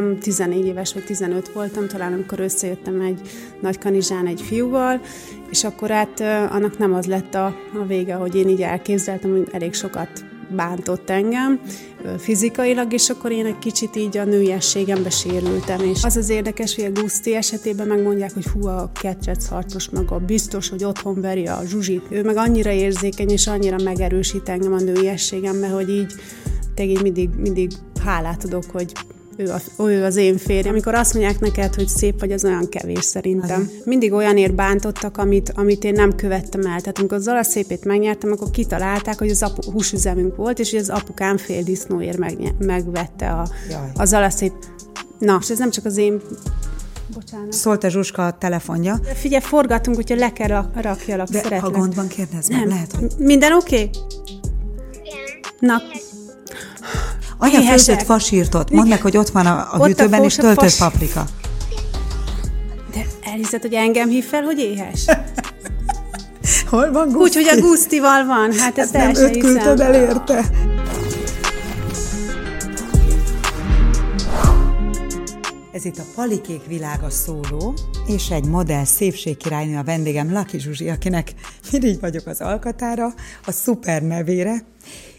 14 éves vagy 15 voltam, talán amikor összejöttem egy nagy kanizsán egy fiúval, és akkor hát annak nem az lett a, a vége, hogy én így elképzeltem, hogy elég sokat bántott engem fizikailag, és akkor én egy kicsit így a nőiességembe sérültem. És az az érdekes, hogy a Guszti esetében megmondják, hogy hú, a ketrec harcos a biztos, hogy otthon veri a zsuzsit. Ő meg annyira érzékeny, és annyira megerősít engem a nőiességembe, hogy így tényleg mindig, mindig hálát adok, hogy ő, a, ő az én férjem. Amikor azt mondják neked, hogy szép vagy, az olyan kevés szerintem. Mindig olyanért bántottak, amit, amit én nem követtem el. Tehát amikor az Zala szépét megnyertem, akkor kitalálták, hogy az apu, húsüzemünk volt, és hogy az apukám fél disznóért meg, megvette a, az Zala szép. Na, és ez nem csak az én Bocsánat. Szólt a Zsuska a telefonja. Figyelj, forgatunk, hogyha le kell rakjalak, De szeretlek. ha gond van, kérdezz meg, lehet, hogy... Minden oké? Okay? Na, Anya főzött fasírtot. Mondd meg, hogy ott van a, a ott hűtőben, a és töltött fas... paprika. De elhiszed, hogy engem hív fel, hogy éhes? Hol van Guszti? Úgy, hogy a Gusztival van. Hát ezt nem öt küldted el érte. Ez itt a Palikék világa szóló, és egy modell szépségkirálynő a vendégem, Laki Zsuzsi, akinek mindig vagyok az alkatára, a szuper nevére,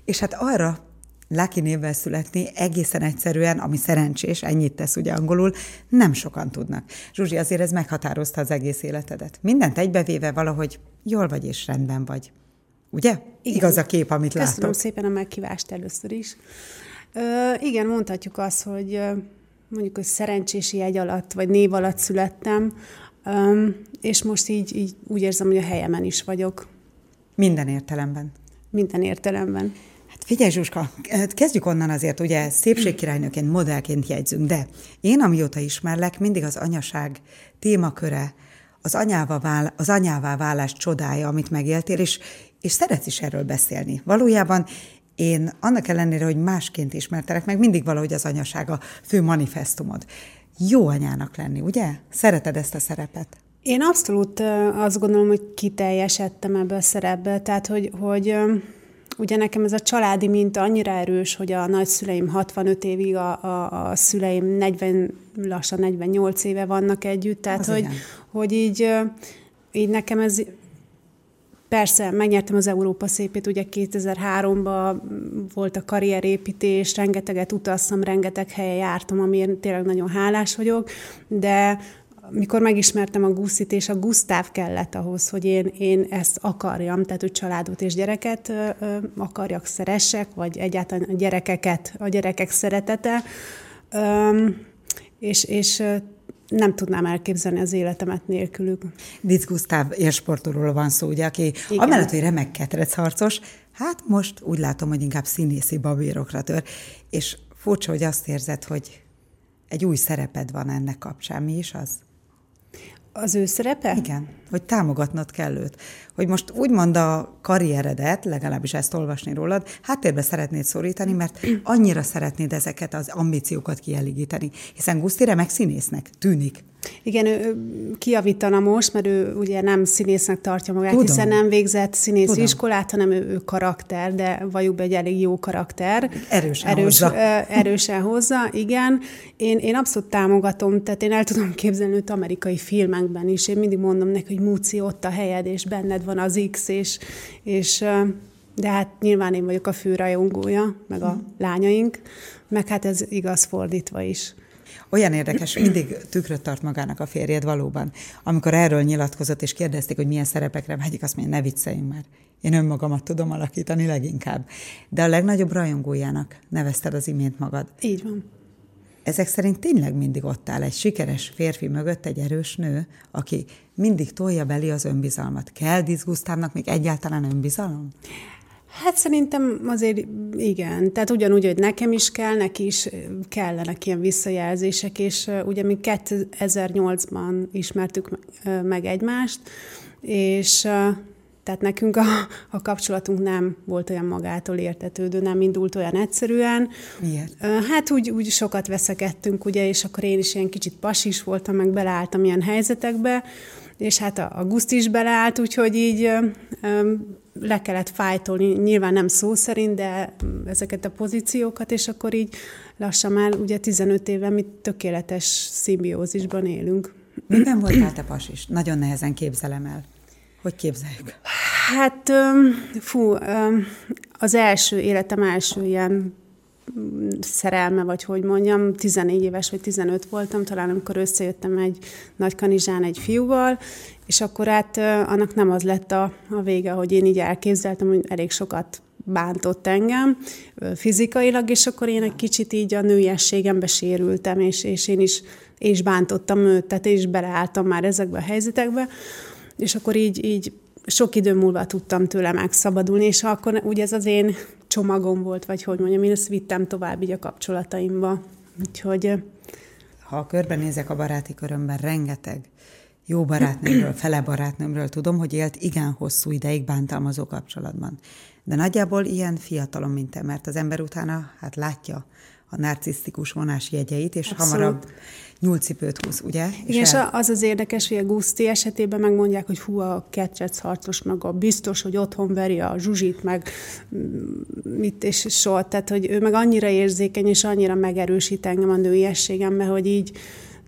és hát arra Lucky névvel születni egészen egyszerűen, ami szerencsés, ennyit tesz ugye angolul, nem sokan tudnak. Zsuzsi, azért ez meghatározta az egész életedet. Mindent egybevéve valahogy jól vagy és rendben vagy. Ugye? Igen. Igaz a kép, amit Köszönöm látok. Köszönöm szépen a megkívást először is. Ö, igen, mondhatjuk azt, hogy mondjuk, hogy szerencsési egy alatt, vagy név alatt születtem, ö, és most így, így úgy érzem, hogy a helyemen is vagyok. Minden értelemben. Minden értelemben. Figyelj, Zsuska, kezdjük onnan azért, ugye szépségkirálynőként, modellként jegyzünk, de én amióta ismerlek, mindig az anyaság témaköre, az, anyává vál, az anyává válás csodája, amit megéltél, és, és szeretsz is erről beszélni. Valójában én annak ellenére, hogy másként ismertelek, meg mindig valahogy az anyaság a fő manifestumod. Jó anyának lenni, ugye? Szereted ezt a szerepet? Én abszolút azt gondolom, hogy kiteljesedtem ebbe a szerepbe, tehát hogy, hogy Ugye nekem ez a családi minta annyira erős, hogy a nagyszüleim 65 évig, a, a, a szüleim 40, lassan 48 éve vannak együtt, tehát hogy, hogy így, így nekem ez Persze, megnyertem az Európa szépét, ugye 2003-ban volt a karrierépítés, rengeteget utaztam, rengeteg helyen jártam, amiért tényleg nagyon hálás vagyok, de mikor megismertem a Guszit, és a Gusztáv kellett ahhoz, hogy én, én ezt akarjam, tehát hogy családot és gyereket akarjak, szeressek, vagy egyáltalán a gyerekeket, a gyerekek szeretete, és, és nem tudnám elképzelni az életemet nélkülük. Dic Gusztáv élsportolóról van szó, ugye, aki Igen. amellett, hogy remek ketrecharcos, hát most úgy látom, hogy inkább színészi babérokra tör, és furcsa, hogy azt érzed, hogy egy új szereped van ennek kapcsán. Mi is az? Az ő szerepe? Igen, hogy támogatnod kell őt. Hogy most úgymond a karrieredet, legalábbis ezt olvasni rólad, háttérbe szeretnéd szorítani, mert annyira szeretnéd ezeket az ambíciókat kielégíteni. Hiszen Guszti remek színésznek tűnik. Igen, ő kiavítana most, mert ő ugye nem színésznek tartja magát, Tudom. hiszen nem végzett színész Tudom. iskolát, hanem ő, ő karakter, de valljuk be egy elég jó karakter. Erősen Erős, hozza. Erősen hozza, igen. Én, én abszolút támogatom, tehát én el tudom képzelni őt amerikai filmekben is. Én mindig mondom neki, hogy Múci, ott a helyed, és benned van az X, és, és de hát nyilván én vagyok a fő rajongója, meg a hmm. lányaink, meg hát ez igaz fordítva is. Olyan érdekes, mindig tükröt tart magának a férjed valóban. Amikor erről nyilatkozott, és kérdezték, hogy milyen szerepekre vágyik, azt mondja, ne vicceljünk már. Én önmagamat tudom alakítani leginkább. De a legnagyobb rajongójának nevezted az imént magad. Így van. Ezek szerint tényleg mindig ott áll egy sikeres férfi mögött egy erős nő, aki mindig tolja belé az önbizalmat. Kell Dizgusztávnak még egyáltalán önbizalom? Hát szerintem azért igen. Tehát ugyanúgy, hogy nekem is kell, neki is kellenek ilyen visszajelzések, és ugye mi 2008-ban ismertük meg egymást, és tehát nekünk a, a kapcsolatunk nem volt olyan magától értetődő, nem indult olyan egyszerűen. Miért? Hát úgy, úgy sokat veszekedtünk, ugye, és akkor én is ilyen kicsit pasis voltam, meg beleálltam ilyen helyzetekbe, és hát a, a Guszt is beleállt, úgyhogy így le kellett fájtolni, nyilván nem szó szerint, de ezeket a pozíciókat, és akkor így lassan már ugye 15 éve mi tökéletes szimbiózisban élünk. Miben voltál te pasis? Nagyon nehezen képzelem el. Hogy képzeljük? Hát, fú, az első életem első ilyen szerelme, vagy hogy mondjam, 14 éves vagy 15 voltam, talán amikor összejöttem egy nagy kanizsán egy fiúval, és akkor hát annak nem az lett a, a vége, hogy én így elképzeltem, hogy elég sokat bántott engem fizikailag, és akkor én egy kicsit így a nőiességembe sérültem, és, és én is és bántottam őt, tehát én is beleálltam már ezekbe a helyzetekbe, és akkor így, így sok idő múlva tudtam tőle megszabadulni, és akkor ugye ez az én csomagom volt, vagy hogy mondjam, én ezt vittem tovább így a kapcsolataimba. Úgyhogy... Ha körbenézek a baráti körömben, rengeteg jó barátnőmről, fele barátnőmről tudom, hogy élt igen hosszú ideig bántalmazó kapcsolatban. De nagyjából ilyen fiatalon, mint te, mert az ember utána hát látja a narcisztikus vonás jegyeit, és Abszolút. hamarabb nyúlcipőt húz, ugye? És, és el... az az érdekes, hogy a Guszti esetében megmondják, hogy hú, a ketrec harcos, meg a biztos, hogy otthon veri a zsuzsit, meg mit és soha. Tehát, hogy ő meg annyira érzékeny, és annyira megerősít engem a nőiességembe, hogy így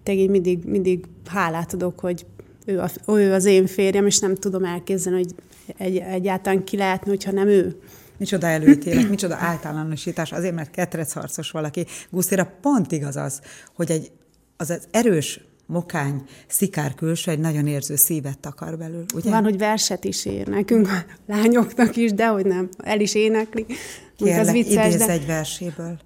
tényleg mindig, mindig hálát adok, hogy ő, a, ő az én férjem, és nem tudom elképzelni, hogy egy, egyáltalán ki lehetne, hogyha nem ő. Micsoda előítélet, micsoda általánosítás, azért, mert ketrecharcos valaki. Gusztira pont igaz az, hogy egy, az, az erős mokány, szikár külső egy nagyon érző szívet takar belül, ugye? Van, hogy verset is ír nekünk, a lányoknak is, de hogy nem, el is énekli. Kérlek, az vicces, de... egy verséből.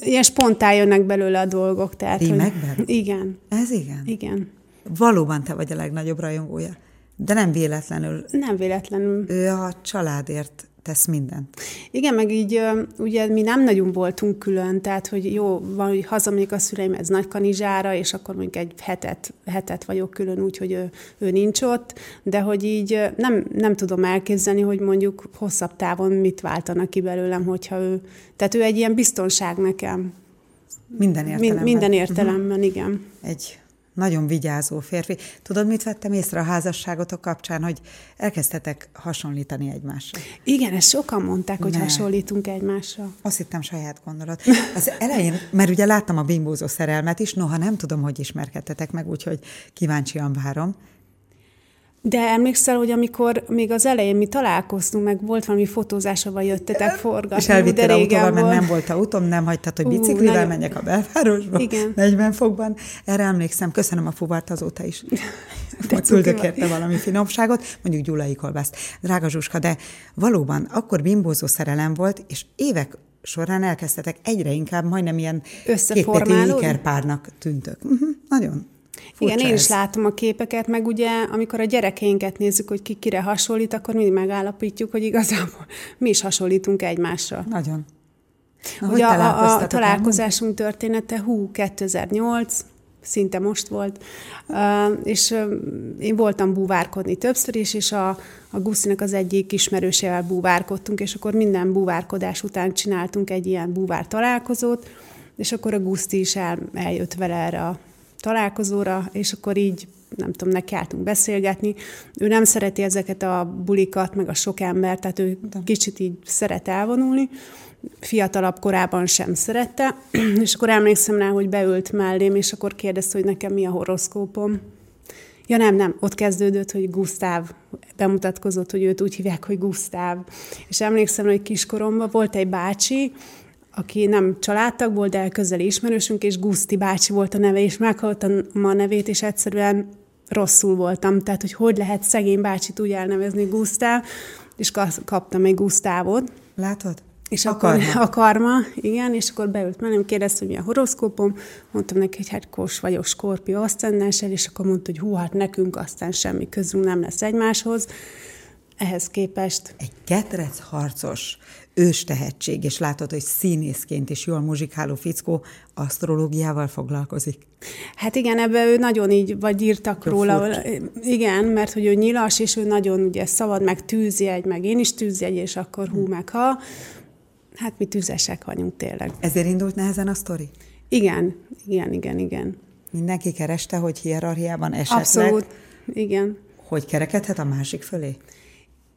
Ilyen spontán jönnek belőle a dolgok. Tehát, Rímekben? Hogy... Igen. Ez igen? Igen. Valóban te vagy a legnagyobb rajongója. De nem véletlenül. Nem véletlenül. Ő a családért tesz mindent. Igen, meg így ugye mi nem nagyon voltunk külön, tehát hogy jó, van, hogy hazamegyek a szüleim, ez nagy kanizsára, és akkor mondjuk egy hetet, hetet vagyok külön úgy, hogy ő, ő nincs ott, de hogy így nem, nem tudom elképzelni, hogy mondjuk hosszabb távon mit váltanak ki belőlem, hogyha ő, tehát ő egy ilyen biztonság nekem. Minden értelemben. Minden értelemben, uh-huh. igen. Egy nagyon vigyázó férfi. Tudod, mit vettem észre a házasságotok kapcsán, hogy elkezdtetek hasonlítani egymásra? Igen, ezt sokan mondták, hogy ne. hasonlítunk egymásra. Azt hittem saját gondolat. Az elején, mert ugye láttam a bimbózó szerelmet is, noha nem tudom, hogy ismerkedtetek meg, úgyhogy kíváncsian várom. De emlékszel, hogy amikor még az elején mi találkoztunk, meg volt valami fotózásával jöttetek forgatni. És elvittél autóval, mert nem volt autóm, nem hagytad, hogy biciklivel nagyon... menjek a belvárosba. Igen. 40 fokban. Erre emlékszem, köszönöm a fuvart azóta is. De küldök érte valami finomságot, mondjuk gyulai kolbászt. Drága Zsuska, de valóban akkor bimbózó szerelem volt, és évek során elkezdtetek egyre inkább majdnem ilyen kékpeti ikerpárnak tűntök. Uh-huh, nagyon. Furcsa Igen, én is látom a képeket, meg ugye, amikor a gyerekeinket nézzük, hogy ki kire hasonlít, akkor mindig megállapítjuk, hogy igazából mi is hasonlítunk egymásra. Nagyon. Na, ugye a, a, a találkozásunk története, hú, 2008, szinte most volt, uh, és uh, én voltam búvárkodni többször is, és a, a Guszinak az egyik ismerősével búvárkodtunk, és akkor minden búvárkodás után csináltunk egy ilyen búvár találkozót, és akkor a Guszti is el, eljött vele erre a találkozóra, és akkor így nem tudom, neki álltunk beszélgetni. Ő nem szereti ezeket a bulikat, meg a sok ember, tehát ő kicsit így szeret elvonulni. Fiatalabb korában sem szerette, és akkor emlékszem rá, hogy beült mellém, és akkor kérdezte, hogy nekem mi a horoszkópom. Ja nem, nem, ott kezdődött, hogy Gusztáv bemutatkozott, hogy őt úgy hívják, hogy Gusztáv. És emlékszem, hogy kiskoromban volt egy bácsi, aki nem családtag volt, de közeli ismerősünk, és Guszti bácsi volt a neve, és meghallottam a nevét, és egyszerűen rosszul voltam. Tehát, hogy hogy lehet szegény bácsit úgy elnevezni Gusztáv, és kaptam egy Gusztávot. Látod? És a akkor karma. a karma, igen, és akkor beült mellém, kérdezte, hogy mi a horoszkópom, mondtam neki, hogy hát kos vagyok, skorpió asztendensel, és akkor mondta, hogy hú, hát nekünk aztán semmi közünk nem lesz egymáshoz. Ehhez képest... Egy ketrec harcos ős tehetség, és látod, hogy színészként is jól muzsikáló fickó asztrológiával foglalkozik. Hát igen, ebbe ő nagyon így, vagy írtak Jó róla. Furcsa. Igen, mert hogy ő nyilas, és ő nagyon ugye szabad, meg tűzjegy, meg én is tűzjegy, és akkor hú, meg ha. Hát mi tüzesek vagyunk tényleg. Ezért indult nehezen a sztori? Igen, igen, igen, igen. Mindenki kereste, hogy hierarchiában esetleg... Abszolút, igen. Hogy kerekedhet a másik fölé?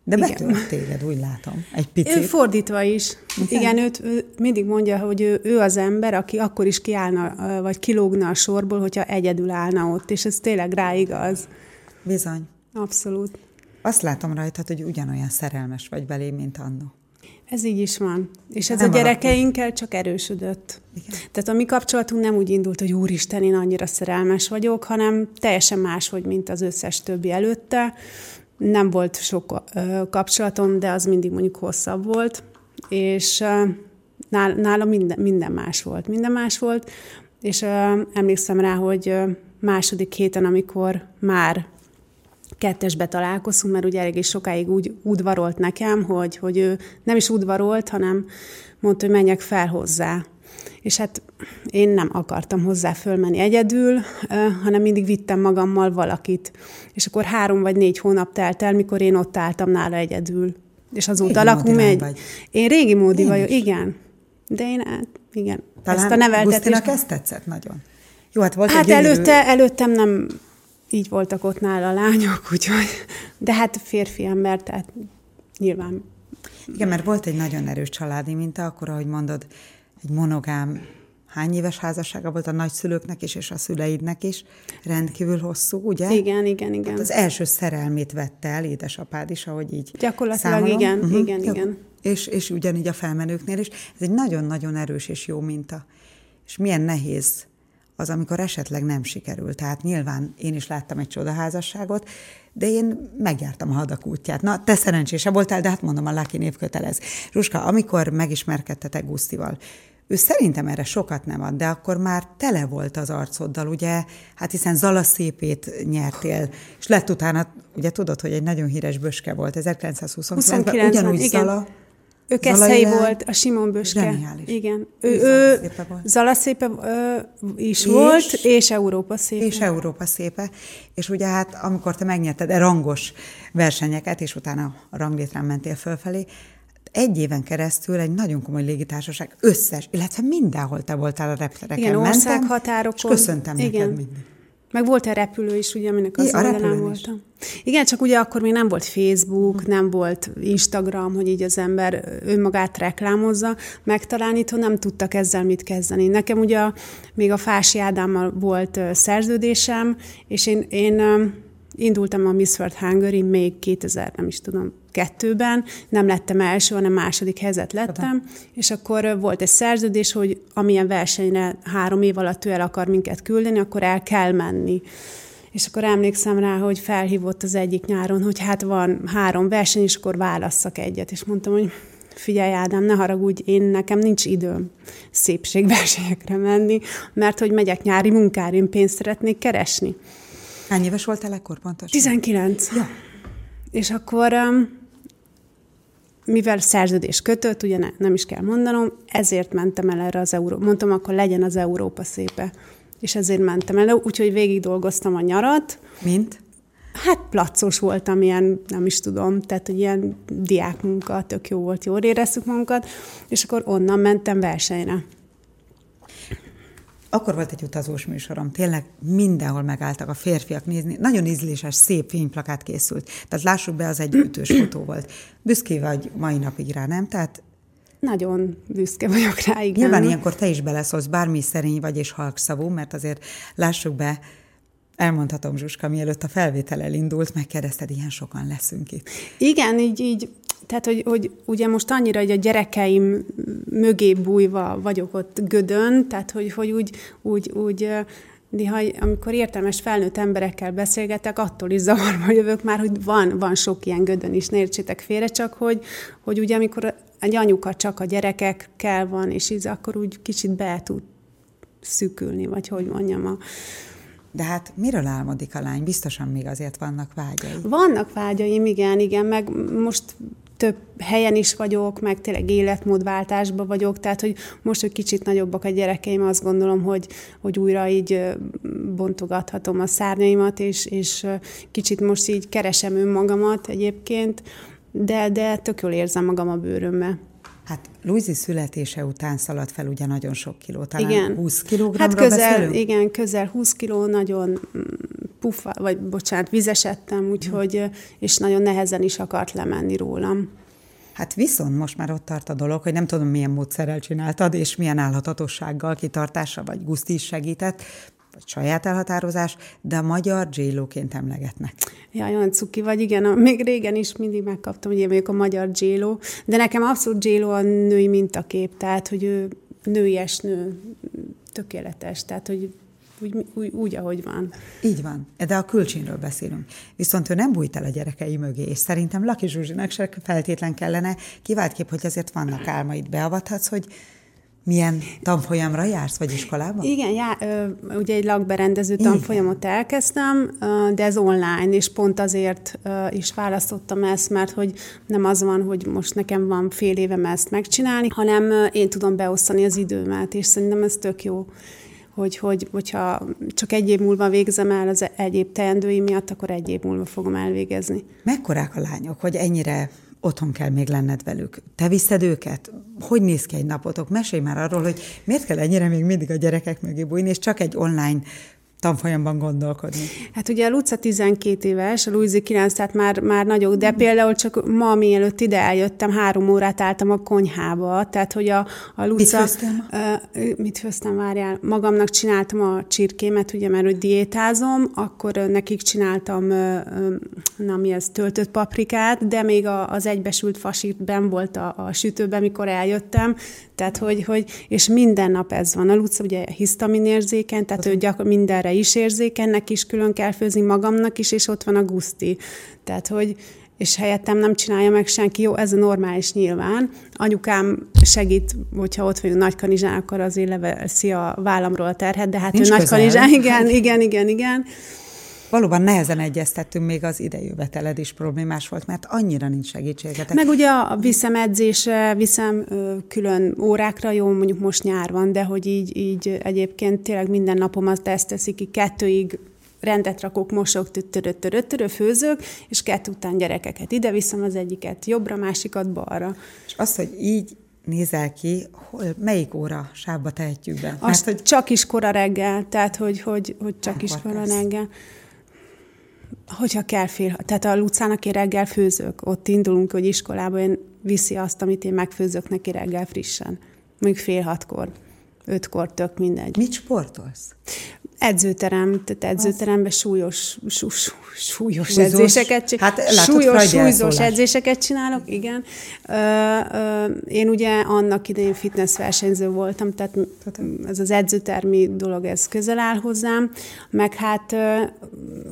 De betölt téged, úgy látom. Egy picit. Ő fordítva is. Igen, Igen őt ő mindig mondja, hogy ő, ő az ember, aki akkor is kiállna, vagy kilógna a sorból, hogyha egyedül állna ott, és ez tényleg rá igaz. Bizony. Abszolút. Azt látom rajtad, hogy ugyanolyan szerelmes vagy belé, mint annó. Ez így is van. És ez nem a gyerekeinkkel alakul. csak erősödött. Igen. Tehát a mi kapcsolatunk nem úgy indult, hogy úristen, én annyira szerelmes vagyok, hanem teljesen máshogy, mint az összes többi előtte. Nem volt sok kapcsolatom, de az mindig mondjuk hosszabb volt. És nála minden, minden más volt. Minden más volt. És emlékszem rá, hogy második héten, amikor már kettesbe találkozunk, mert ugye eléggé sokáig úgy udvarolt nekem, hogy, hogy ő nem is udvarolt, hanem mondta, hogy menjek fel hozzá. És hát én nem akartam hozzá fölmenni egyedül, hanem mindig vittem magammal valakit. És akkor három vagy négy hónap telt el, mikor én ott álltam nála egyedül. És azóta alakult egy... Vagy. Én régi módi én vagyok, is. igen. De én, hát, igen. Talán Ezt a neveltetést... ezt tetszett nagyon. Jó, hát volt hát egy előtte, előttem nem így voltak ott nála a lányok, úgyhogy, de hát férfi ember, tehát nyilván. Igen, mert volt egy nagyon erős családi minta, akkor, ahogy mondod, egy monogám hány éves házassága volt a nagyszülőknek is, és a szüleidnek is, rendkívül hosszú, ugye? Igen, igen, igen. Hát az első szerelmét vette el édesapád is, ahogy így Gyakorlatilag számolom. igen, uh-huh. igen, igen. És, és ugyanígy a felmenőknél is. Ez egy nagyon-nagyon erős és jó minta. És milyen nehéz az, amikor esetleg nem sikerült. Tehát nyilván én is láttam egy csodaházasságot, de én megjártam a hadak útját. Na, te szerencsése voltál, de hát mondom, a Lucky név kötelez. Ruska, amikor megismerkedtetek Gusztival, ő szerintem erre sokat nem ad, de akkor már tele volt az arcoddal, ugye? Hát hiszen Zala szépét nyertél, és lett utána, ugye tudod, hogy egy nagyon híres böske volt, 1929-ben, ugyanúgy igen. Zala, ő Keszei volt, a Simon Böske. Zseniális. Igen. Ő, ő, szépe volt. Zala szépe ö, is és, volt, és Európa szépe. És Európa szépe. És ugye hát, amikor te megnyerted e rangos versenyeket, és utána a ranglétrán mentél fölfelé, egy éven keresztül egy nagyon komoly légitársaság összes, illetve mindenhol te voltál a reptereken. Igen, országhatárokon. És köszöntem Igen. neked mindig. Meg volt egy repülő is, ugye, aminek az oldalán voltam. Igen, csak ugye akkor még nem volt Facebook, hmm. nem volt Instagram, hogy így az ember önmagát reklámozza. Megtalálni, itthon nem tudtak ezzel mit kezdeni. Nekem ugye még a Fási Ádámmal volt szerződésem, és én, én indultam a Miss World Hungary még 2000, nem is tudom, kettőben, nem lettem első, hanem második helyzet lettem, Oda. és akkor volt egy szerződés, hogy amilyen versenyre három év alatt ő el akar minket küldeni, akkor el kell menni. És akkor emlékszem rá, hogy felhívott az egyik nyáron, hogy hát van három verseny, és akkor válasszak egyet. És mondtam, hogy figyelj Ádám, ne haragudj, én nekem nincs időm szépségversenyekre menni, mert hogy megyek nyári munkára, én pénzt szeretnék keresni. Hány éves voltál ekkor pontosan? 19. Ja. És akkor mivel szerződés kötött, ugye ne, nem is kell mondanom, ezért mentem el erre az Európa. Mondtam, akkor legyen az Európa szépe. És ezért mentem el, úgyhogy végig dolgoztam a nyarat. Mint? Hát placos voltam, ilyen, nem is tudom, tehát, hogy ilyen diákmunka, tök jó volt, jól éreztük magunkat, és akkor onnan mentem versenyre. Akkor volt egy utazós műsorom, tényleg mindenhol megálltak a férfiak nézni. Nagyon ízléses, szép fényplakát készült. Tehát lássuk be, az egy ütős fotó volt. Büszké vagy mai napig rá, nem? Tehát nagyon büszke vagyok rá, igen. Nyilván ilyenkor te is beleszólsz, bármi szerény vagy és halkszavú, mert azért lássuk be, elmondhatom, Zsuska, mielőtt a felvétel elindult, megkérdezted, ilyen sokan leszünk itt. Igen, így, így tehát, hogy, hogy ugye most annyira, hogy a gyerekeim mögé bújva vagyok ott gödön, tehát, hogy, hogy úgy, úgy, úgy néha, amikor értelmes felnőtt emberekkel beszélgetek, attól is zavarba jövök már, hogy van, van sok ilyen gödön is, ne értsétek félre, csak hogy, hogy ugye amikor egy anyuka csak a gyerekekkel van, és így akkor úgy kicsit be tud szükülni, vagy hogy mondjam, a, de hát miről álmodik a lány? Biztosan még azért vannak vágyai. Vannak vágyaim, igen, igen, meg most több helyen is vagyok, meg tényleg életmódváltásban vagyok, tehát hogy most, hogy kicsit nagyobbak a gyerekeim, azt gondolom, hogy, hogy újra így bontogathatom a szárnyaimat, és, és kicsit most így keresem önmagamat egyébként, de, de tök jól érzem magam a bőrömmel. Hát Luizi születése után szaladt fel ugye nagyon sok kiló, talán igen. 20 kilogramra Hát közel, beszélünk? igen, közel 20 kiló, nagyon puffa, vagy bocsánat, vizesedtem, úgyhogy, és nagyon nehezen is akart lemenni rólam. Hát viszont most már ott tart a dolog, hogy nem tudom, milyen módszerrel csináltad, és milyen állhatatossággal, kitartása vagy guszti is segített, vagy saját elhatározás, de a magyar j ként emlegetnek. Ja, olyan cuki vagy, igen. Még régen is mindig megkaptam, hogy én vagyok a magyar j de nekem abszolút j a női mintakép, tehát, hogy ő nőies nő, tökéletes, tehát, hogy úgy, úgy, úgy, ahogy van. Így van, de a külcsínről beszélünk. Viszont ő nem bújt el a gyerekei mögé, és szerintem Laki Zsuzsinak se feltétlen kellene, kiváltképp, hogy azért vannak álmaid, beavathatsz, hogy milyen tanfolyamra jársz, vagy iskolába? Igen, já, ugye egy lakberendező tanfolyamot elkezdtem, de ez online, és pont azért is választottam ezt, mert hogy nem az van, hogy most nekem van fél évem ezt megcsinálni, hanem én tudom beosztani az időmet, és szerintem ez tök jó hogy, hogy hogyha csak egy év múlva végzem el az egyéb teendői miatt, akkor egy év múlva fogom elvégezni. Mekkorák a lányok, hogy ennyire otthon kell még lenned velük. Te viszed őket? Hogy néz ki egy napotok? Mesélj már arról, hogy miért kell ennyire még mindig a gyerekek mögé bújni, és csak egy online tanfolyamban gondolkodni? Hát ugye a Luca 12 éves, a Luizi 9, tehát már, már nagyok, de például csak ma, mielőtt ide eljöttem, három órát álltam a konyhába, tehát hogy a, a Luca... Mit főztem? Uh, mit főztem, várjál? Magamnak csináltam a csirkémet, ugye, mert hogy diétázom, akkor nekik csináltam, uh, na mi ez, töltött paprikát, de még a, az egybesült fasít ben volt a, a sütőben, mikor eljöttem, tehát hogy, hogy, és minden nap ez van. A Luca ugye hisztaminérzéken, tehát ő gyakor, mindenre is érzékeny, neki is külön kell főzni magamnak is, és ott van a guszti. Tehát, hogy és helyettem nem csinálja meg senki. Jó, ez a normális nyilván. Anyukám segít, hogyha ott vagyunk Nagykanizsán, akkor azért leveszi a vállamról a terhet, de hát Nincs ő Nagykanizsán, igen, igen, igen, igen valóban nehezen egyeztettünk, még az idejöveteled is problémás volt, mert annyira nincs segítségetek. Meg ugye a viszem edzésre, viszem külön órákra, jó, mondjuk most nyár van, de hogy így, így egyébként tényleg minden napomat ezt teszik ki kettőig rendet rakok, mosok, töröt, főzök, és kettő után gyerekeket ide viszem az egyiket jobbra, másikat balra. És az, hogy így nézel ki, hol, melyik óra sávba tehetjük be? Azt Mert, hogy... csak iskora reggel, tehát hogy, hogy, hogy csak iskora reggel hogyha kell fél, tehát a Lucának én reggel főzök, ott indulunk, hogy iskolába én viszi azt, amit én megfőzök neki reggel frissen. Mondjuk fél hatkor, ötkor, tök mindegy. Mit sportolsz? Edzőterem, tehát edzőteremben súlyos, sú, sú, súlyos súlyzós, edzéseket csinálok. Hát, súlyos, súlyzós edzéseket csinálok, igen. Ö, ö, én ugye annak idején fitness versenyző voltam, tehát ez az edzőtermi dolog, ez közel áll hozzám, meg hát ö,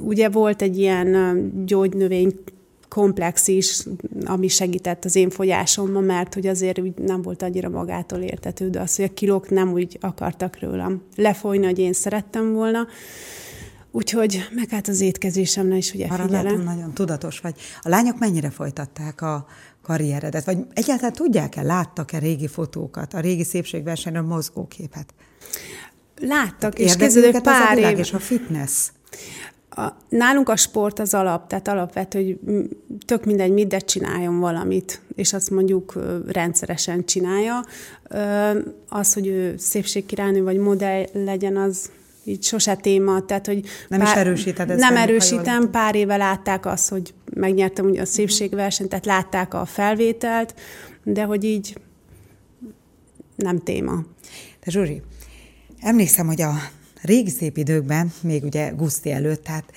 ugye volt egy ilyen gyógynövény komplex is, ami segített az én fogyásomban, mert hogy azért úgy nem volt annyira magától értetődő az, hogy a kilók nem úgy akartak rólam lefolyni, hogy én szerettem volna. Úgyhogy meg hát az étkezésemre is ugye Arra figyelem. nagyon tudatos vagy. A lányok mennyire folytatták a karrieredet? Vagy egyáltalán tudják-e, láttak-e régi fotókat, a régi szépségversenyről mozgóképet? Láttak, és kezdődött pár év. és a fitness a, nálunk a sport az alap, tehát alapvető, hogy tök mindegy, mit, de csináljon valamit, és azt mondjuk rendszeresen csinálja. Az, hogy ő szépségkirálynő vagy modell legyen, az így sose téma, tehát hogy... Nem pár, is erősíted ezt? Nem erősítem, pár éve látták azt, hogy megnyertem ugye a szépségversenyt, tehát látták a felvételt, de hogy így nem téma. De Zsuzsi, emlékszem, hogy a régi szép időkben, még ugye Guszti előtt, tehát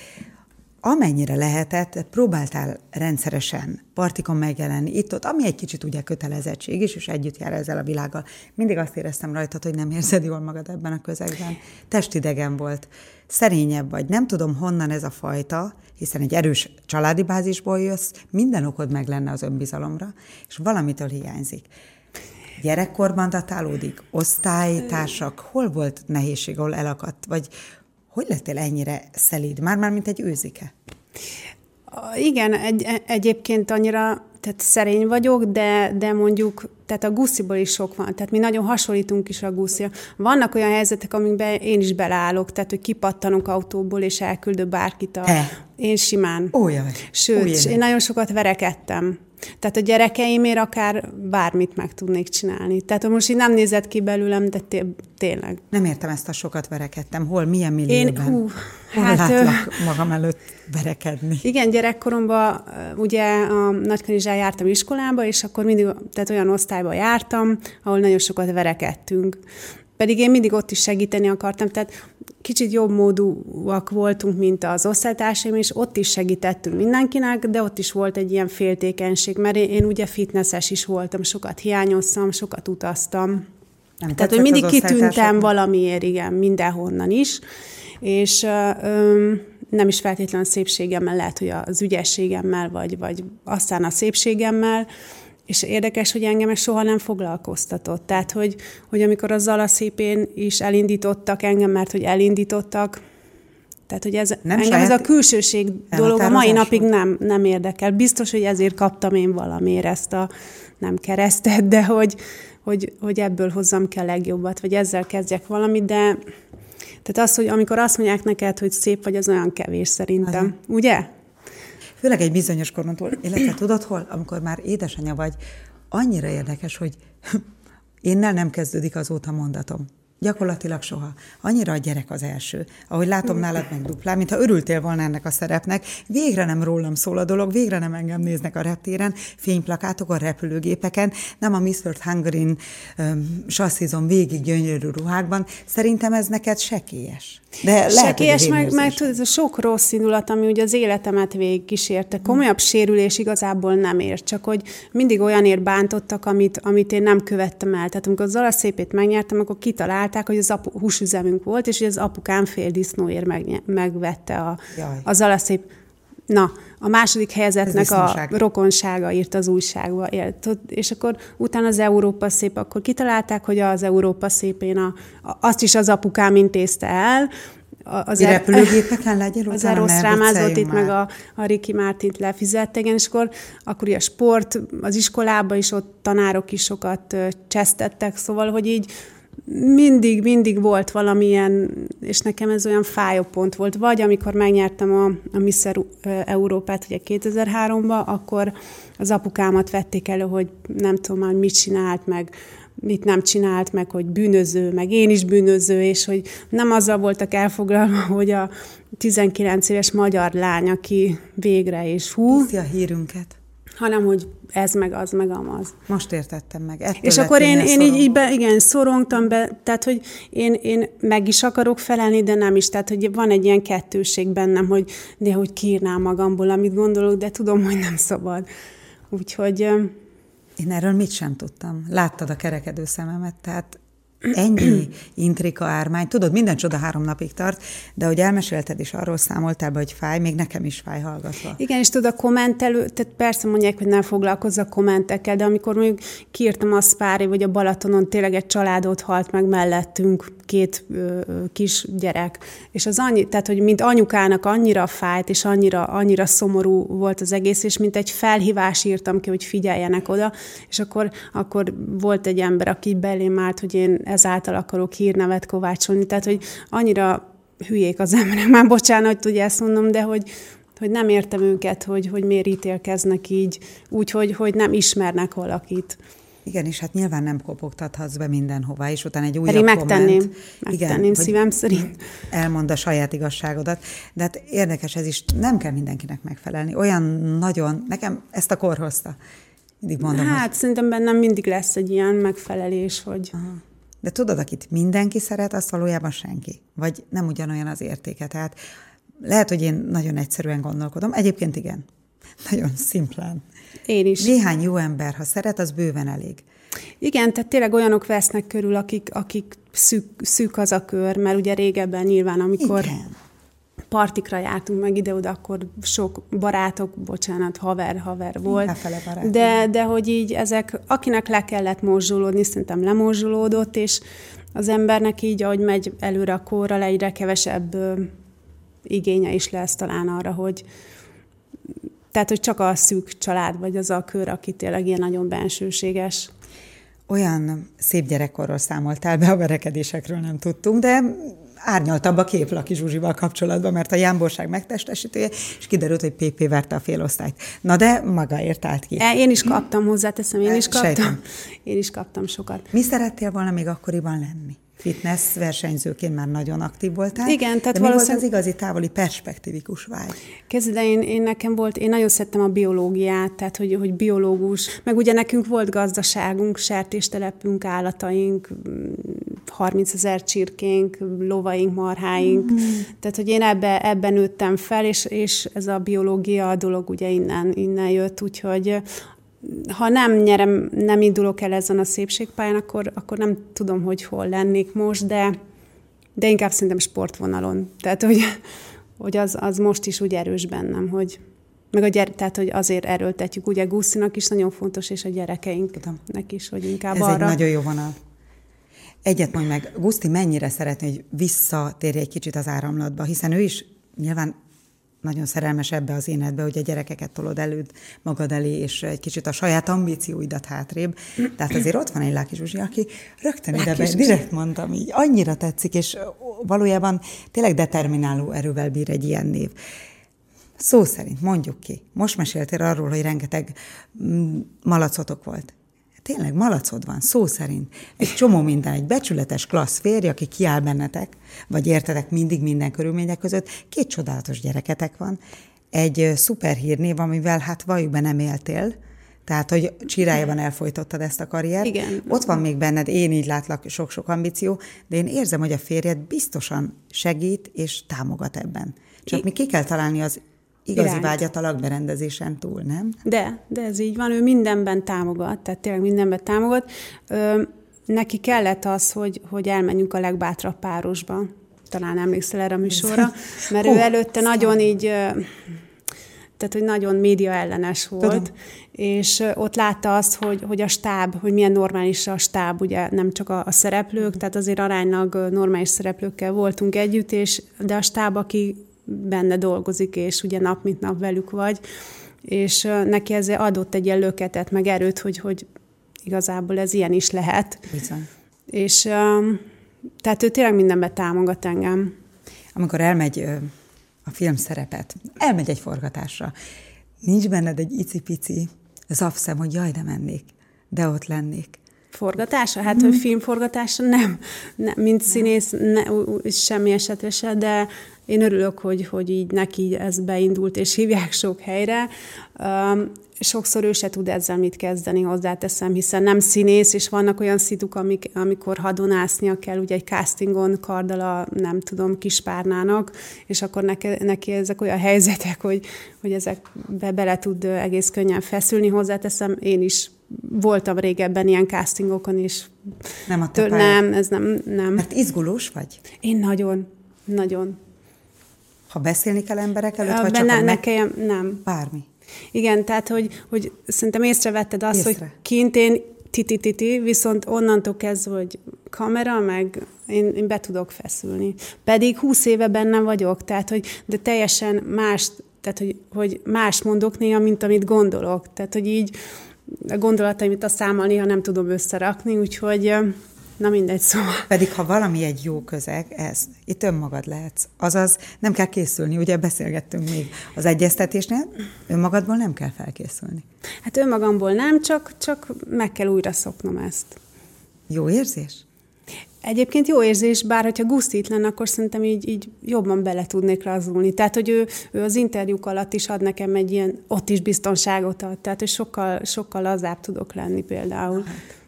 amennyire lehetett, próbáltál rendszeresen partikon megjelenni itt-ott, ami egy kicsit ugye kötelezettség is, és együtt jár ezzel a világgal. Mindig azt éreztem rajtad, hogy nem érzed jól magad ebben a közegben. Testidegen volt, szerényebb vagy. Nem tudom, honnan ez a fajta, hiszen egy erős családi bázisból jössz, minden okod meg lenne az önbizalomra, és valamitől hiányzik gyerekkorban datálódik? Osztálytársak? Hol volt nehézség, ahol elakadt? Vagy hogy lettél ennyire szelíd? Már-már, mint egy őzike? Igen, egy, egyébként annyira tehát szerény vagyok, de, de mondjuk, tehát a gusziból is sok van. Tehát mi nagyon hasonlítunk is a guszira. Vannak olyan helyzetek, amikben én is beleállok, tehát hogy kipattanok autóból, és elküldök bárkit a... He. Én simán. Olyan. Sőt, Ó, én nagyon sokat verekedtem. Tehát a gyerekeimért akár bármit meg tudnék csinálni. Tehát most így nem nézett ki belőlem, de té- tényleg. Nem értem ezt a sokat verekedtem. Hol, milyen millióban? Én, hú, Hol hát, látlak magam előtt verekedni? Igen, gyerekkoromban ugye a Nagykanizsán jártam iskolába, és akkor mindig tehát olyan osztályba jártam, ahol nagyon sokat verekedtünk. Pedig én mindig ott is segíteni akartam, tehát kicsit jobb módúak voltunk, mint az osztálytársaim, és ott is segítettünk mindenkinek, de ott is volt egy ilyen féltékenység, mert én, én ugye fitnesses is voltam, sokat hiányoztam, sokat utaztam. Nem Tehát, hogy mindig kitűntem valamiért, igen, mindenhonnan is, és ö, nem is feltétlenül szépségemmel, lehet, hogy az ügyességemmel, vagy, vagy aztán a szépségemmel, és érdekes, hogy engem ez soha nem foglalkoztatott. Tehát, hogy, hogy amikor a Zalaszépén is elindítottak engem, mert hogy elindítottak, tehát, hogy ez, nem engem ez a külsőség dolog a mai napig nem, nem érdekel. Biztos, hogy ezért kaptam én valamiért ezt a nem keresztet, de hogy, hogy, hogy ebből hozzam ki a legjobbat, vagy ezzel kezdjek valamit, de tehát az, hogy amikor azt mondják neked, hogy szép vagy, az olyan kevés szerintem. Aha. Ugye? Főleg egy bizonyos korontól, illetve tudod hol, amikor már édesanyja vagy, annyira érdekes, hogy énnel nem kezdődik azóta mondatom. Gyakorlatilag soha. Annyira a gyerek az első. Ahogy látom nálad meg duplán, mintha örültél volna ennek a szerepnek. Végre nem rólam szól a dolog, végre nem engem néznek a reptéren, fényplakátok a repülőgépeken, nem a Miss World Hungary-n um, sasszizom végig gyönyörű ruhákban. Szerintem ez neked sekélyes. De lehet, Sekélyes, meg, meg tudod, ez a sok rossz indulat, ami ugye az életemet végig kísérte. Komolyabb sérülés igazából nem ér, csak hogy mindig olyanért bántottak, amit, amit én nem követtem el. Tehát amikor az alaszépét megnyertem, akkor kitalálták, hogy az apu, húsüzemünk volt, és hogy az apukám fél disznóért meg, megvette a, az alaszép. Na, a második helyezetnek a rokonsága írt az újságba. És akkor utána az Európa szép, akkor kitalálták, hogy az Európa szépén a, azt is az apukám intézte el, az er, repülőgépeken legyen Az Erosztrámázott itt, meg a, a Ricky Mártint lefizettek, és akkor, akkor a sport, az iskolában is ott tanárok is sokat csesztettek, szóval, hogy így mindig, mindig volt valamilyen, és nekem ez olyan fájó pont volt. Vagy amikor megnyertem a, a Miss Európát ugye 2003-ban, akkor az apukámat vették elő, hogy nem tudom már mit csinált, meg mit nem csinált, meg hogy bűnöző, meg én is bűnöző, és hogy nem azzal voltak elfoglalva, hogy a 19 éves magyar lány, aki végre és hú. Hiszi a hírünket hanem hogy ez meg az, meg amaz. Most értettem meg. Ettől és akkor én, én így, így be, igen, szorongtam be, tehát hogy én, én meg is akarok felelni, de nem is. Tehát, hogy van egy ilyen kettőség bennem, hogy de hogy kiírnám magamból, amit gondolok, de tudom, hogy nem szabad. Úgyhogy... Én erről mit sem tudtam. Láttad a kerekedő szememet, tehát ennyi intrika ármány. Tudod, minden csoda három napig tart, de hogy elmesélted is arról számoltál be, hogy fáj, még nekem is fáj hallgatva. Igen, és tudod, a kommentelő, tehát persze mondják, hogy nem foglalkozz a kommentekkel, de amikor mondjuk kiírtam a Szpári, vagy a Balatonon tényleg egy családot halt meg mellettünk, két ö, kis gyerek, és az annyi, tehát hogy mint anyukának annyira fájt, és annyira, annyira szomorú volt az egész, és mint egy felhívás írtam ki, hogy figyeljenek oda, és akkor, akkor volt egy ember, aki belém állt, hogy én ezáltal akarok hírnevet kovácsolni. Tehát, hogy annyira hülyék az emberek, már bocsánat, hogy ezt mondom, de hogy, hogy nem értem őket, hogy, hogy miért ítélkeznek így, úgy, hogy, nem ismernek valakit. Igen, és hát nyilván nem kopogtathatsz be mindenhová, és utána egy újabb Pedig megtenném, komment, megtenném igen, szívem szerint. Elmond a saját igazságodat. De hát érdekes ez is, nem kell mindenkinek megfelelni. Olyan nagyon, nekem ezt a kor hozta. Mindig mondom, Hát hogy... szerintem bennem mindig lesz egy ilyen megfelelés, hogy... Aha de tudod, akit mindenki szeret, az valójában senki. Vagy nem ugyanolyan az értéke. Tehát lehet, hogy én nagyon egyszerűen gondolkodom. Egyébként igen. Nagyon szimplán. Én is. Néhány jó ember, ha szeret, az bőven elég. Igen, tehát tényleg olyanok vesznek körül, akik, akik szűk, szűk az a kör, mert ugye régebben nyilván, amikor Igen partikra jártunk meg ide-oda, akkor sok barátok, bocsánat, haver, haver volt. De, de hogy így ezek, akinek le kellett morzsolódni, szerintem lemorzsolódott, és az embernek így, ahogy megy előre a korral, egyre kevesebb ö, igénye is lesz talán arra, hogy tehát, hogy csak a szűk család, vagy az a kör, aki tényleg ilyen nagyon bensőséges. Olyan szép gyerekkorról számoltál be, a verekedésekről nem tudtunk, de árnyaltabb a kép Laki Zsuzsival kapcsolatban, mert a jámborság megtestesítője, és kiderült, hogy PP verte a félosztályt. Na de maga ért át ki. E, én is kaptam hozzá, teszem, én is kaptam. Sejtem. Én is kaptam sokat. Mi szerettél volna még akkoriban lenni? fitness versenyzőként már nagyon aktív voltál. Igen, tehát de mi volt az igazi távoli perspektívikus vágy? Kezdve, én, én nekem volt, én nagyon szerettem a biológiát, tehát hogy, hogy biológus, meg ugye nekünk volt gazdaságunk, sertéstelepünk, állataink, 30 ezer csirkénk, lovaink, marháink, mm. tehát hogy én ebbe, ebben nőttem fel, és, és ez a biológia dolog ugye innen, innen jött, úgyhogy ha nem nyerem, nem indulok el ezen a szépségpályán, akkor, akkor nem tudom, hogy hol lennék most, de, de inkább szerintem sportvonalon. Tehát, hogy, hogy az, az most is úgy erős bennem, hogy meg a gyere, tehát, hogy azért erőltetjük. Ugye Guszinak is nagyon fontos, és a gyerekeinknek is, hogy inkább Ez arra. egy nagyon jó vonal. Egyet mondj meg, Guszti mennyire szeretné, hogy visszatérje egy kicsit az áramlatba, hiszen ő is nyilván nagyon szerelmes ebbe az énedbe, hogy a gyerekeket tolod előd magad elé, és egy kicsit a saját ambícióidat hátrébb. Tehát azért ott van egy Láki Zsuzsi, aki rögtön ide be, direkt mondtam így, annyira tetszik, és valójában tényleg determináló erővel bír egy ilyen név. Szó szerint, mondjuk ki. Most meséltél arról, hogy rengeteg mm, malacotok volt tényleg malacod van, szó szerint. Egy csomó minden, egy becsületes klassz férj, aki kiáll bennetek, vagy értetek mindig minden körülmények között, két csodálatos gyereketek van, egy szuper hírnév, amivel hát valljuk be nem éltél, tehát, hogy csirájában elfolytottad ezt a karriert. Igen. Ott van még benned, én így látlak, sok-sok ambíció, de én érzem, hogy a férjed biztosan segít és támogat ebben. Csak I- mi ki kell találni az igazi irányt. vágyat a lakberendezésen túl, nem? De, de ez így van, ő mindenben támogat, tehát tényleg mindenben támogat. Ö, neki kellett az, hogy, hogy elmenjünk a legbátrabb párosba. Talán emlékszel erre a műsorra, mert ő előtte nagyon így, tehát hogy nagyon média ellenes volt, Tudom. és ott látta azt, hogy, hogy a stáb, hogy milyen normális a stáb, ugye nem csak a, a szereplők, tehát azért aránylag normális szereplőkkel voltunk együtt, és de a stáb, aki benne dolgozik, és ugye nap mint nap velük vagy, és neki ezzel adott egy ilyen löketet, meg erőt, hogy, hogy igazából ez ilyen is lehet. Bizony. És tehát ő tényleg mindenben támogat engem. Amikor elmegy a film szerepet, elmegy egy forgatásra, nincs benned egy icipici zapszem, hogy jaj, de mennék, de ott lennék. Forgatása? Hát, mm. hogy filmforgatása nem. nem mint színész ne, semmi esetre se, de én örülök, hogy, hogy így neki ez beindult, és hívják sok helyre. Um, sokszor ő se tud ezzel mit kezdeni, hozzáteszem, hiszen nem színész, és vannak olyan szituk, amik, amikor hadonásznia kell, ugye egy castingon kardal a, nem tudom, kispárnának, és akkor neki, neki ezek olyan helyzetek, hogy, hogy ezekbe bele tud egész könnyen feszülni, hozzáteszem, én is voltam régebben ilyen castingokon is. Nem a Től, Nem, ez nem, nem. Mert izgulós vagy? Én nagyon, nagyon. Ha beszélni kell emberek előtt, vagy csak ne, meg... nekem, nem. Bármi. Igen, tehát, hogy, hogy szerintem észrevetted azt, Észre. hogy kint én titi-titi, viszont onnantól kezdve, hogy kamera, meg én, én be tudok feszülni. Pedig húsz éve bennem vagyok, tehát, hogy de teljesen más, tehát, hogy, hogy más mondok néha, mint amit gondolok. Tehát, hogy így a gondolataimat a számmal néha nem tudom összerakni, úgyhogy Na mindegy, szóval. Pedig ha valami egy jó közeg, ez, itt önmagad lehetsz. Azaz nem kell készülni, ugye beszélgettünk még az egyeztetésnél, önmagadból nem kell felkészülni. Hát önmagamból nem, csak, csak meg kell újra szoknom ezt. Jó érzés? Egyébként jó érzés, bár hogyha Gusztit lenne, akkor szerintem így, így jobban bele tudnék razulni. Tehát, hogy ő, ő az interjúk alatt is ad nekem egy ilyen, ott is biztonságot ad. Tehát, hogy sokkal, sokkal lazább tudok lenni például. Hát.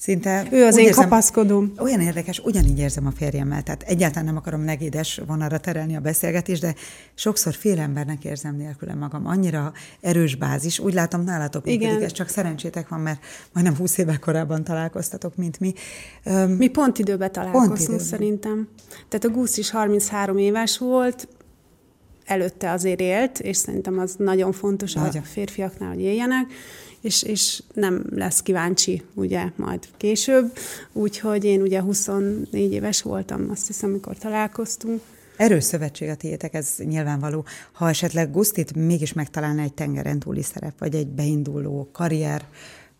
Szinte ő az én érzem, kapaszkodom. Olyan érdekes, ugyanígy érzem a férjemmel, tehát egyáltalán nem akarom negédes vonalra terelni a beszélgetést, de sokszor fél embernek érzem nélküle magam. Annyira erős bázis, úgy látom nálatok működik, ez csak szerencsétek van, mert majdnem 20 évvel korábban találkoztatok, mint mi. mi pont időben találkoztunk pont időben. szerintem. Tehát a Gusz is 33 éves volt, előtte azért élt, és szerintem az nagyon fontos nagyon. a férfiaknál, hogy éljenek, és, és nem lesz kíváncsi, ugye, majd később. Úgyhogy én ugye 24 éves voltam, azt hiszem, amikor találkoztunk. Erős szövetség a tiétek, ez nyilvánvaló. Ha esetleg Gusztit mégis megtalálna egy tengeren túli szerep, vagy egy beinduló karrier,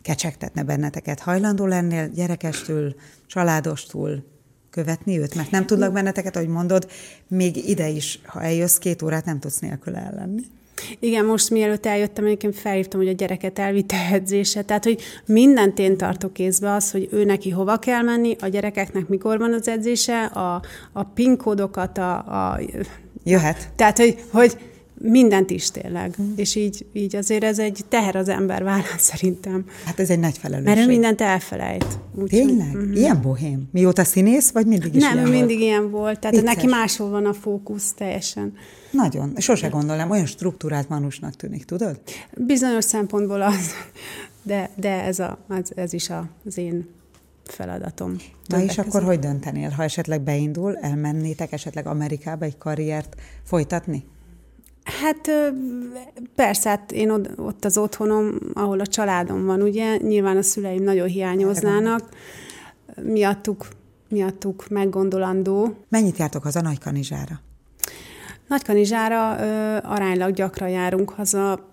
kecsegtetne benneteket, hajlandó lennél gyerekestől, családostól követni őt? Mert nem tudlak benneteket, ahogy mondod, még ide is, ha eljössz, két órát nem tudsz nélkül ellenni. Igen, most mielőtt eljöttem, egyébként felhívtam, hogy a gyereket elvitte edzése. Tehát, hogy mindent én tartok kézbe az, hogy ő neki hova kell menni, a gyerekeknek mikor van az edzése, a, a PIN kódokat, a, a... Jöhet. Tehát, hogy, hogy mindent is tényleg. Mm. És így, így azért ez egy teher az ember vállán szerintem. Hát ez egy nagy felelősség. Mert ő mindent elfelejt. Úgy, Tényleg? Hogy, mm-hmm. Ilyen bohém? Mióta színész, vagy mindig is Nem, ilyen ő volt? mindig ilyen volt. Tehát Vicces. neki máshol van a fókusz teljesen. Nagyon. Sose gondolom, olyan struktúrált manusnak tűnik, tudod? Bizonyos szempontból az, de, de ez, a, ez, ez is a, az én feladatom. Na és akkor hogy döntenél, ha esetleg beindul, elmennétek esetleg Amerikába egy karriert folytatni? Hát persze, hát én ott az otthonom, ahol a családom van, ugye, nyilván a szüleim nagyon hiányoznának, miattuk, miattuk meggondolandó. Mennyit jártok haza Nagykanizsára? Nagykanizsára ö, aránylag gyakran járunk haza,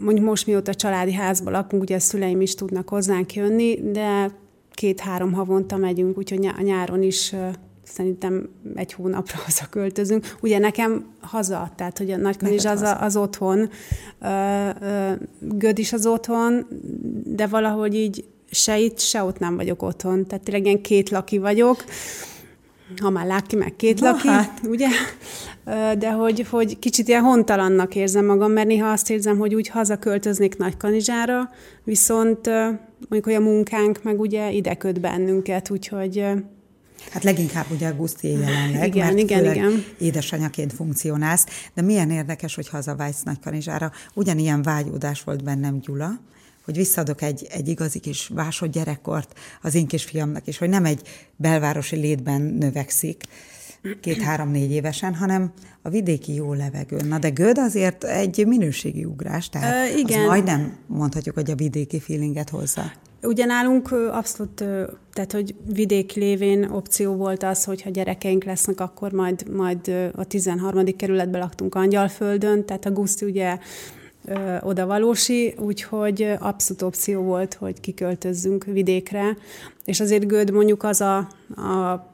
mondjuk most mióta családi házban lakunk, ugye a szüleim is tudnak hozzánk jönni, de két-három havonta megyünk, úgyhogy a nyáron is szerintem egy hónapra hazaköltözünk. Ugye nekem haza, tehát hogy a Nagykanizs az, a, az otthon, Göd is az otthon, de valahogy így se itt, se ott nem vagyok otthon. Tehát tényleg ilyen két laki vagyok, ha már laki, meg két Na, laki, hát. ugye? De hogy, hogy kicsit ilyen hontalannak érzem magam, mert néha azt érzem, hogy úgy hazaköltöznék Nagykanizsára, viszont mondjuk, hogy a munkánk meg ugye ide köt bennünket, úgyhogy Hát leginkább ugye a Guszti jelenleg, igen, mert igen, igen. édesanyaként funkcionálsz, de milyen érdekes, hogy hazavágysz Nagykanizsára. Ugyanilyen vágyódás volt bennem Gyula, hogy visszadok egy, egy igazi kis vásod gyerekkort az én kisfiamnak is, hogy nem egy belvárosi létben növekszik, két-három-négy évesen, hanem a vidéki jó levegőn. Na de Göd azért egy minőségi ugrás, tehát Ö, igen. az majdnem mondhatjuk, hogy a vidéki feelinget hozza. Ugye nálunk abszolút, tehát hogy vidéki lévén opció volt az, hogy ha gyerekeink lesznek, akkor majd, majd a 13. kerületben laktunk Angyalföldön, tehát a Guszti ugye oda valósi, úgyhogy abszolút opció volt, hogy kiköltözzünk vidékre, és azért Göd mondjuk az a, a,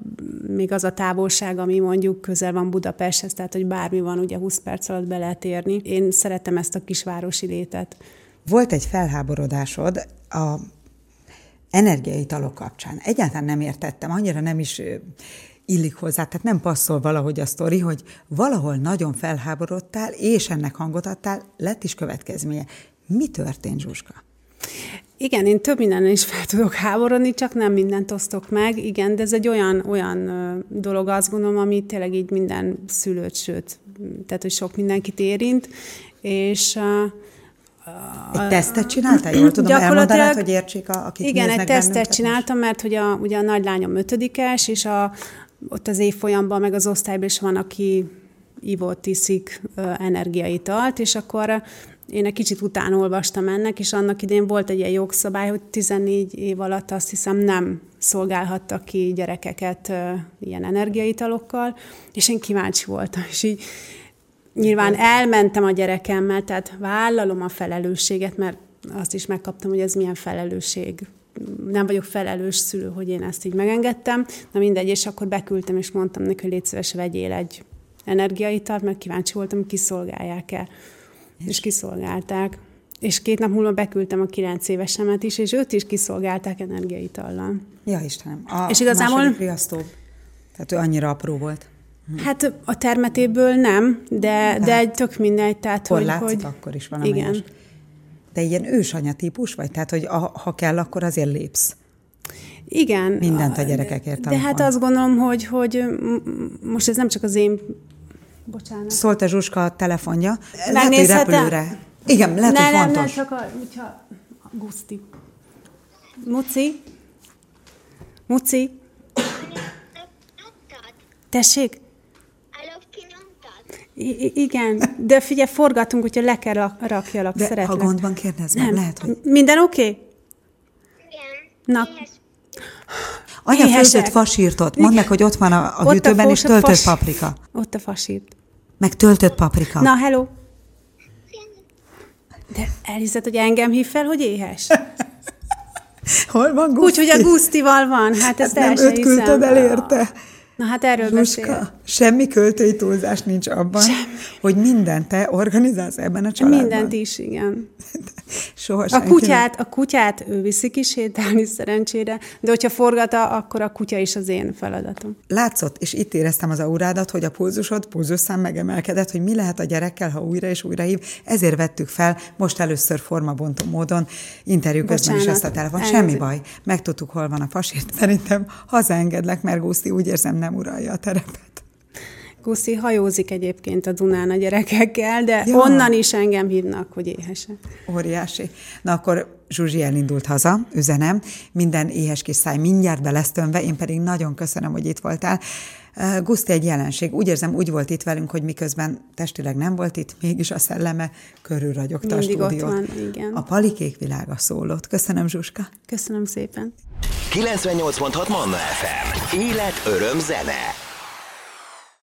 még az a távolság, ami mondjuk közel van Budapesthez, tehát hogy bármi van, ugye 20 perc alatt be lehet érni. Én szeretem ezt a kisvárosi létet. Volt egy felháborodásod a energiaitalok kapcsán. Egyáltalán nem értettem, annyira nem is illik hozzá, tehát nem passzol valahogy a sztori, hogy valahol nagyon felháborodtál, és ennek hangot adtál, lett is következménye. Mi történt, Zsuska? Igen, én több minden is fel tudok háborodni, csak nem mindent osztok meg. Igen, de ez egy olyan, olyan dolog, azt gondolom, ami tényleg így minden szülőt, sőt, tehát, hogy sok mindenkit érint, és egy tesztet csináltál? Jól tudom, elmondanád, hogy értsék, a, akik Igen, egy tesztet csináltam, mert hogy a, ugye a nagylányom ötödikes, és a, ott az évfolyamban, meg az osztályban is van, aki ivott, iszik energiaitalt, és akkor én egy kicsit utána olvastam ennek, és annak idén volt egy ilyen jogszabály, hogy 14 év alatt azt hiszem nem szolgálhattak ki gyerekeket ilyen energiaitalokkal, és én kíváncsi voltam, és így Nyilván elmentem a gyerekemmel, tehát vállalom a felelősséget, mert azt is megkaptam, hogy ez milyen felelősség. Nem vagyok felelős szülő, hogy én ezt így megengedtem. Na mindegy, és akkor beküldtem, és mondtam neki, hogy légy szíves, vegyél egy energiaitalt, mert kíváncsi voltam, hogy kiszolgálják-e. És, és kiszolgálták. És két nap múlva beküldtem a kilenc évesemet is, és őt is kiszolgálták energiaitallal. Ja, Istenem. A és igazából... riasztó. Tehát ő annyira apró volt. Hát a termetéből nem, de, de egy tök mindegy. Tehát, Hol hogy, látszik, hogy, akkor is van Igen. De ilyen ősanya típus vagy? Tehát, hogy a, ha kell, akkor azért lépsz. Igen. Mindent a gyerekekért. De hát azt gondolom, hogy, hogy most ez nem csak az én... Bocsánat. Szólt a Zsuska a telefonja. Hogy repülőre. Igen, lehet, ne, hogy nem, fontos. Nem, csak a, hogyha... Guszti. Muci? Muci? Tessék? I- igen, de figyelj, forgatunk, úgyhogy le kell rakjalak, de szeretlek. ha gond van, kérdezz meg, lehet, hogy... Minden oké? Okay? Igen. Na. Anya főzött fasírtot. Mondd meg, hogy ott van a, a hűtőben, és töltött fas... paprika. Ott a fasírt. Meg töltött paprika. Na, hello. De elhiszed, hogy engem hív fel, hogy éhes? Hol van Guszti? Úgy, hogy a Gusztival van. Hát ezt hát nem őt küldted el érte. Na hát erről Zsuska, beszél. semmi költői túlzás nincs abban, semmi. hogy mindent te organizálsz ebben a családban. Mindent is, igen. Soha A kutyát, a kutyát ő viszi kisétálni szerencsére, de hogyha forgata, akkor a kutya is az én feladatom. Látszott, és itt éreztem az aurádat, hogy a pulzusod, pulzusszám megemelkedett, hogy mi lehet a gyerekkel, ha újra és újra hív. Ezért vettük fel, most először formabontó módon, interjú közben is Bocsánat, ezt a telefon. elnézést. Semmi baj, megtudtuk, hol van a fasért. Szerintem hazaengedlek, mert Guszti úgy érzem nem uralja a terepet. Guszi hajózik egyébként a Dunán a gyerekekkel, de Ja. onnan is engem hívnak, hogy éhesek. Óriási. Na akkor Zsuzsi elindult haza, üzenem, minden éhes kis száj mindjárt be lesz tömve, én pedig nagyon köszönöm, hogy itt voltál. Guszti egy jelenség. Úgy érzem, úgy volt itt velünk, hogy miközben testileg nem volt itt, mégis a szelleme körülragyogta a Mindig ott stúdiót. van, igen. A palikék világa szólott. Köszönöm, Zsuska. Köszönöm szépen. 98.6 Manna FM. Élet, öröm, zene.